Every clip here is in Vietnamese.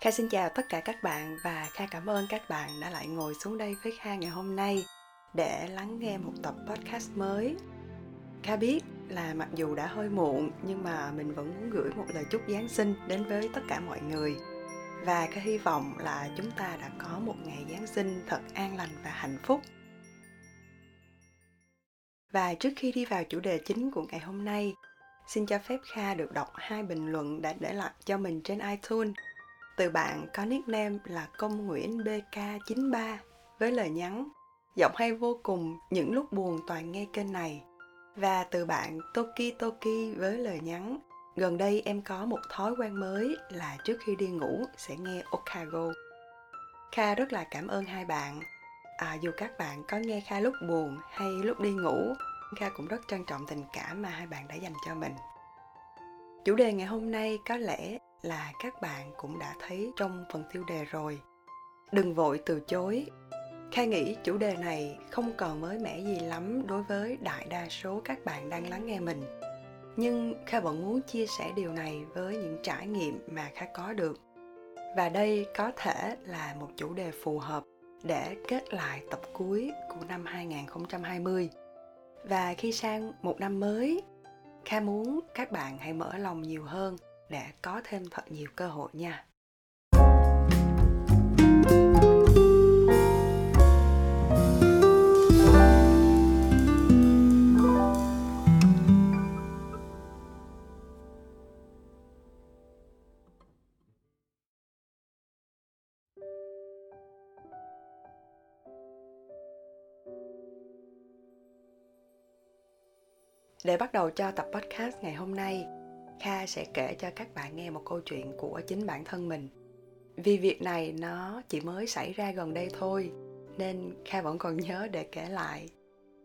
Kha xin chào tất cả các bạn và Kha cảm ơn các bạn đã lại ngồi xuống đây với Kha ngày hôm nay để lắng nghe một tập podcast mới. Kha biết là mặc dù đã hơi muộn nhưng mà mình vẫn muốn gửi một lời chúc Giáng sinh đến với tất cả mọi người. Và Kha hy vọng là chúng ta đã có một ngày Giáng sinh thật an lành và hạnh phúc. Và trước khi đi vào chủ đề chính của ngày hôm nay, xin cho phép Kha được đọc hai bình luận đã để lại cho mình trên iTunes từ bạn có nickname là Công Nguyễn BK93 với lời nhắn Giọng hay vô cùng, những lúc buồn toàn nghe kênh này. Và từ bạn Toki Toki với lời nhắn Gần đây em có một thói quen mới là trước khi đi ngủ sẽ nghe Okago. Kha rất là cảm ơn hai bạn. À, dù các bạn có nghe Kha lúc buồn hay lúc đi ngủ, Kha cũng rất trân trọng tình cảm mà hai bạn đã dành cho mình. Chủ đề ngày hôm nay có lẽ là các bạn cũng đã thấy trong phần tiêu đề rồi. Đừng vội từ chối. Khai nghĩ chủ đề này không còn mới mẻ gì lắm đối với đại đa số các bạn đang lắng nghe mình. Nhưng kha vẫn muốn chia sẻ điều này với những trải nghiệm mà kha có được. Và đây có thể là một chủ đề phù hợp để kết lại tập cuối của năm 2020. Và khi sang một năm mới, Kha muốn các bạn hãy mở lòng nhiều hơn để có thêm thật nhiều cơ hội nha. Để bắt đầu cho tập podcast ngày hôm nay, Kha sẽ kể cho các bạn nghe một câu chuyện của chính bản thân mình. Vì việc này nó chỉ mới xảy ra gần đây thôi, nên Kha vẫn còn nhớ để kể lại.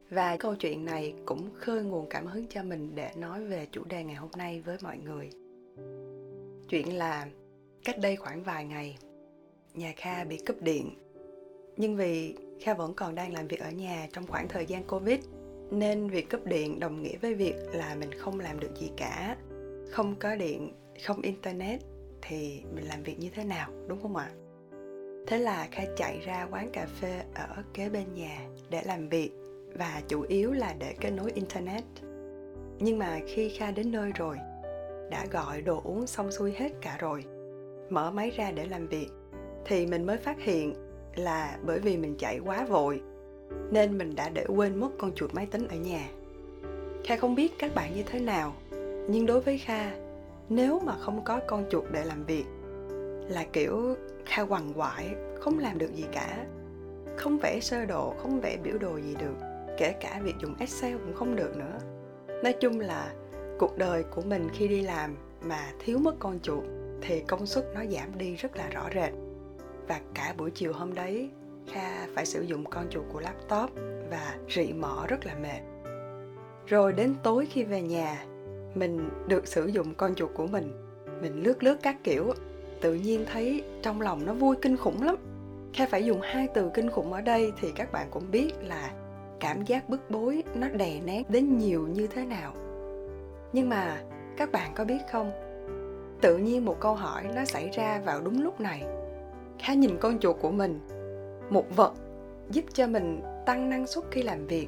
Và câu chuyện này cũng khơi nguồn cảm hứng cho mình để nói về chủ đề ngày hôm nay với mọi người. Chuyện là cách đây khoảng vài ngày, nhà Kha bị cúp điện. Nhưng vì Kha vẫn còn đang làm việc ở nhà trong khoảng thời gian Covid, nên việc cúp điện đồng nghĩa với việc là mình không làm được gì cả không có điện, không internet thì mình làm việc như thế nào, đúng không ạ? Thế là kha chạy ra quán cà phê ở kế bên nhà để làm việc và chủ yếu là để kết nối internet. Nhưng mà khi kha đến nơi rồi, đã gọi đồ uống xong xuôi hết cả rồi, mở máy ra để làm việc, thì mình mới phát hiện là bởi vì mình chạy quá vội, nên mình đã để quên mất con chuột máy tính ở nhà. Kha không biết các bạn như thế nào nhưng đối với kha, nếu mà không có con chuột để làm việc, là kiểu kha quằn quại, không làm được gì cả. Không vẽ sơ đồ, không vẽ biểu đồ gì được. Kể cả việc dùng excel cũng không được nữa. Nói chung là cuộc đời của mình khi đi làm mà thiếu mất con chuột thì công suất nó giảm đi rất là rõ rệt. Và cả buổi chiều hôm đấy, kha phải sử dụng con chuột của laptop và rị mỏ rất là mệt. Rồi đến tối khi về nhà mình được sử dụng con chuột của mình. Mình lướt lướt các kiểu. Tự nhiên thấy trong lòng nó vui kinh khủng lắm. Kha phải dùng hai từ kinh khủng ở đây thì các bạn cũng biết là cảm giác bức bối nó đè nén đến nhiều như thế nào. Nhưng mà các bạn có biết không? Tự nhiên một câu hỏi nó xảy ra vào đúng lúc này. Kha nhìn con chuột của mình. Một vật giúp cho mình tăng năng suất khi làm việc,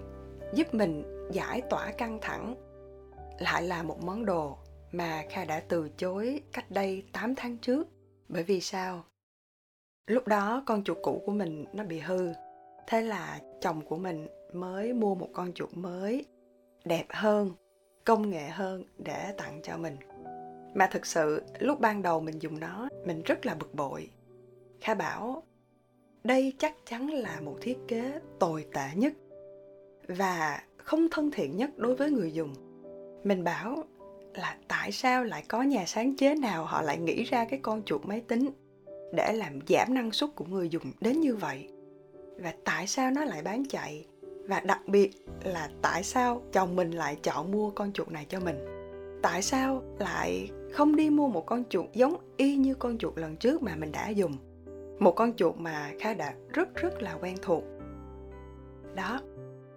giúp mình giải tỏa căng thẳng lại là một món đồ mà Kha đã từ chối cách đây 8 tháng trước. Bởi vì sao? Lúc đó con chuột cũ của mình nó bị hư. Thế là chồng của mình mới mua một con chuột mới, đẹp hơn, công nghệ hơn để tặng cho mình. Mà thực sự lúc ban đầu mình dùng nó, mình rất là bực bội. Kha bảo, đây chắc chắn là một thiết kế tồi tệ nhất và không thân thiện nhất đối với người dùng mình bảo là tại sao lại có nhà sáng chế nào họ lại nghĩ ra cái con chuột máy tính để làm giảm năng suất của người dùng đến như vậy? Và tại sao nó lại bán chạy? Và đặc biệt là tại sao chồng mình lại chọn mua con chuột này cho mình? Tại sao lại không đi mua một con chuột giống y như con chuột lần trước mà mình đã dùng? Một con chuột mà kha đã rất rất là quen thuộc. Đó,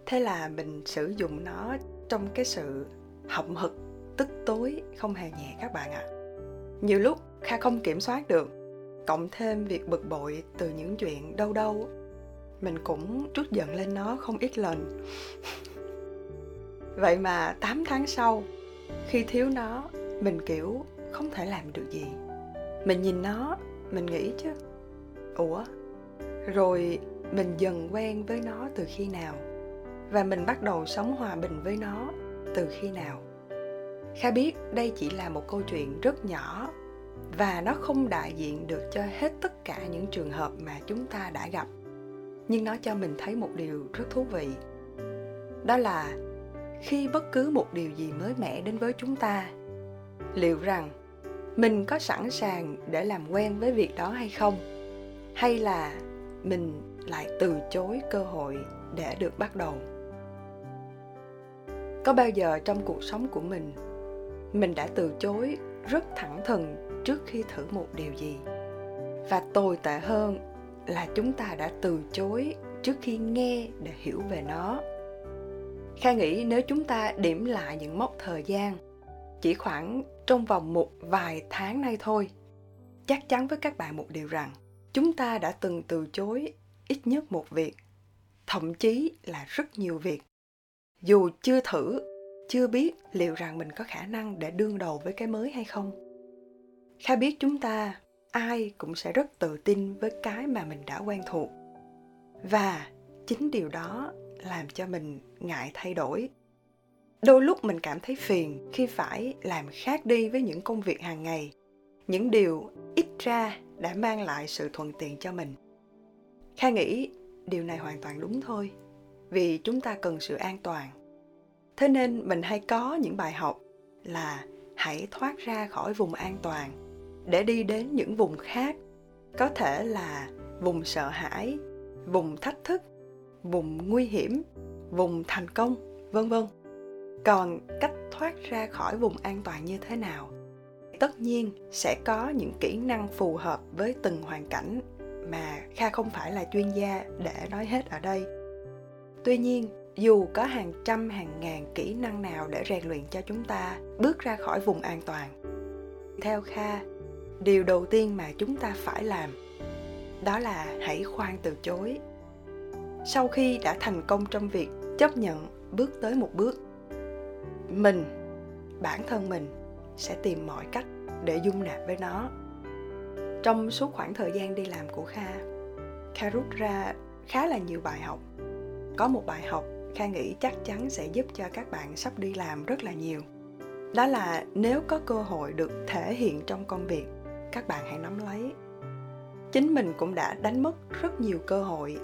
thế là mình sử dụng nó trong cái sự hậm hực, tức tối, không hề nhẹ các bạn ạ. À. nhiều lúc kha không kiểm soát được, cộng thêm việc bực bội từ những chuyện đâu đâu mình cũng trút giận lên nó không ít lần. Vậy mà 8 tháng sau, khi thiếu nó, mình, kiểu, không thể làm được gì. Mình nhìn nó, mình nghĩ chứ, ủa? Rồi mình dần quen với nó từ khi nào? Và mình bắt đầu sống hòa bình với nó từ khi nào? Kha biết đây chỉ là một câu chuyện rất nhỏ và nó không đại diện được cho hết tất cả những trường hợp mà chúng ta đã gặp. Nhưng nó cho mình thấy một điều rất thú vị. Đó là khi bất cứ một điều gì mới mẻ đến với chúng ta, liệu rằng mình có sẵn sàng để làm quen với việc đó hay không? Hay là mình lại từ chối cơ hội để được bắt đầu? Có bao giờ trong cuộc sống của mình mình đã từ chối, rất thẳng thừng trước khi thử một điều gì? Và tồi tệ hơn là chúng ta đã từ chối trước khi nghe để hiểu về nó. Kha nghĩ nếu chúng ta điểm lại những mốc thời gian, chỉ khoảng trong vòng một vài tháng nay thôi, chắc chắn với các bạn một điều rằng, chúng ta đã từng từ chối ít nhất một việc, thậm chí là rất nhiều việc dù chưa thử, chưa biết liệu rằng mình có khả năng để đương đầu với cái mới hay không. Kha biết chúng ta, ai cũng sẽ rất tự tin với cái mà mình đã quen thuộc. Và chính điều đó làm cho mình ngại thay đổi. Đôi lúc mình cảm thấy phiền khi phải làm khác đi với những công việc hàng ngày, những điều ít ra đã mang lại sự thuận tiện cho mình. Kha nghĩ điều này hoàn toàn đúng thôi vì chúng ta cần sự an toàn. Thế nên mình hay có những bài học là hãy thoát ra khỏi vùng an toàn để đi đến những vùng khác. Có thể là vùng sợ hãi, vùng thách thức, vùng nguy hiểm, vùng thành công, vân vân. Còn cách thoát ra khỏi vùng an toàn như thế nào? Tất nhiên sẽ có những kỹ năng phù hợp với từng hoàn cảnh mà kha không phải là chuyên gia để nói hết ở đây tuy nhiên, dù có hàng trăm, hàng ngàn kỹ năng nào để rèn luyện cho chúng ta bước ra khỏi vùng an toàn, theo kha, điều đầu tiên mà chúng ta phải làm đó là hãy khoan từ chối. Sau khi đã thành công trong việc chấp nhận bước tới một bước, mình, bản thân mình sẽ tìm mọi cách để dung nạp với nó. Trong suốt khoảng thời gian đi làm của kha kha rút ra khá là nhiều bài học có một bài học kha nghĩ chắc chắn sẽ giúp cho các bạn sắp đi làm rất là nhiều. Đó là nếu có cơ hội được thể hiện trong công việc, các bạn hãy nắm lấy. Chính mình cũng đã đánh mất rất nhiều cơ hội.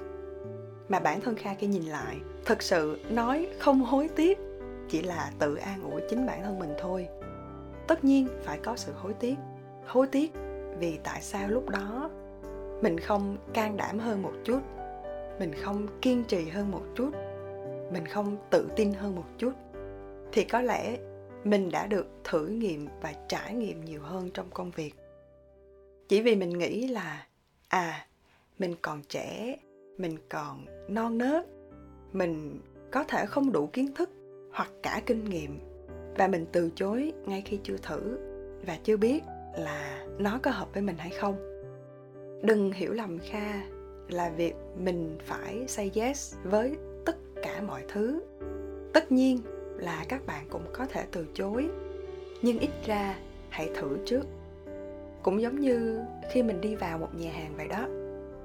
Mà bản thân kha khi nhìn lại thực sự nói không hối tiếc, chỉ là tự an ủi chính bản thân mình thôi. Tất nhiên phải có sự hối tiếc. Hối tiếc vì tại sao lúc đó mình không can đảm hơn một chút? Mình không kiên trì hơn một chút. Mình không tự tin hơn một chút. Thì có lẽ mình đã được thử nghiệm và trải nghiệm nhiều hơn trong công việc. Chỉ vì mình nghĩ là à mình còn trẻ, mình còn non nớt, mình có thể không đủ kiến thức hoặc cả kinh nghiệm. Và mình từ chối ngay khi chưa thử và chưa biết là nó có hợp với mình hay không. Đừng hiểu lầm kha là việc mình phải say yes với tất cả mọi thứ. Tất nhiên là các bạn cũng có thể từ chối, nhưng ít ra hãy thử trước. Cũng giống như khi mình đi vào một nhà hàng vậy đó,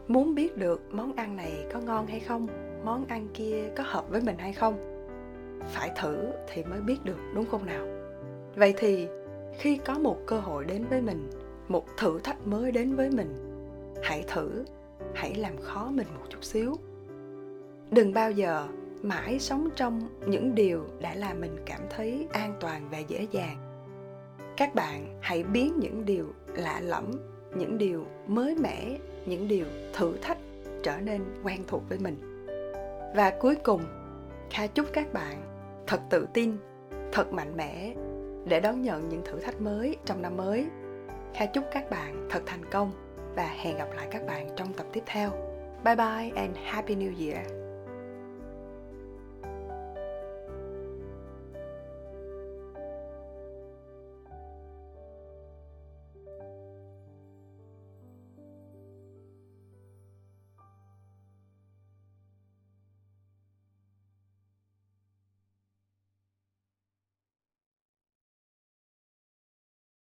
muốn biết được món ăn này có ngon hay không, món ăn kia có hợp với mình hay không, phải thử thì mới biết được, đúng không nào? Vậy thì khi có một cơ hội đến với mình, một thử thách mới đến với mình, hãy thử hãy làm khó mình một chút xíu. Đừng bao giờ mãi sống trong những điều đã làm mình cảm thấy an toàn và dễ dàng. Các bạn hãy biến những điều lạ lẫm, những điều mới mẻ, những điều thử thách trở nên quen thuộc với mình. Và cuối cùng, kha chúc các bạn thật tự tin, thật mạnh mẽ để đón nhận những thử thách mới trong năm mới. Kha chúc các bạn thật thành công và hẹn gặp lại các bạn trong tập tiếp theo. Bye bye and happy new year.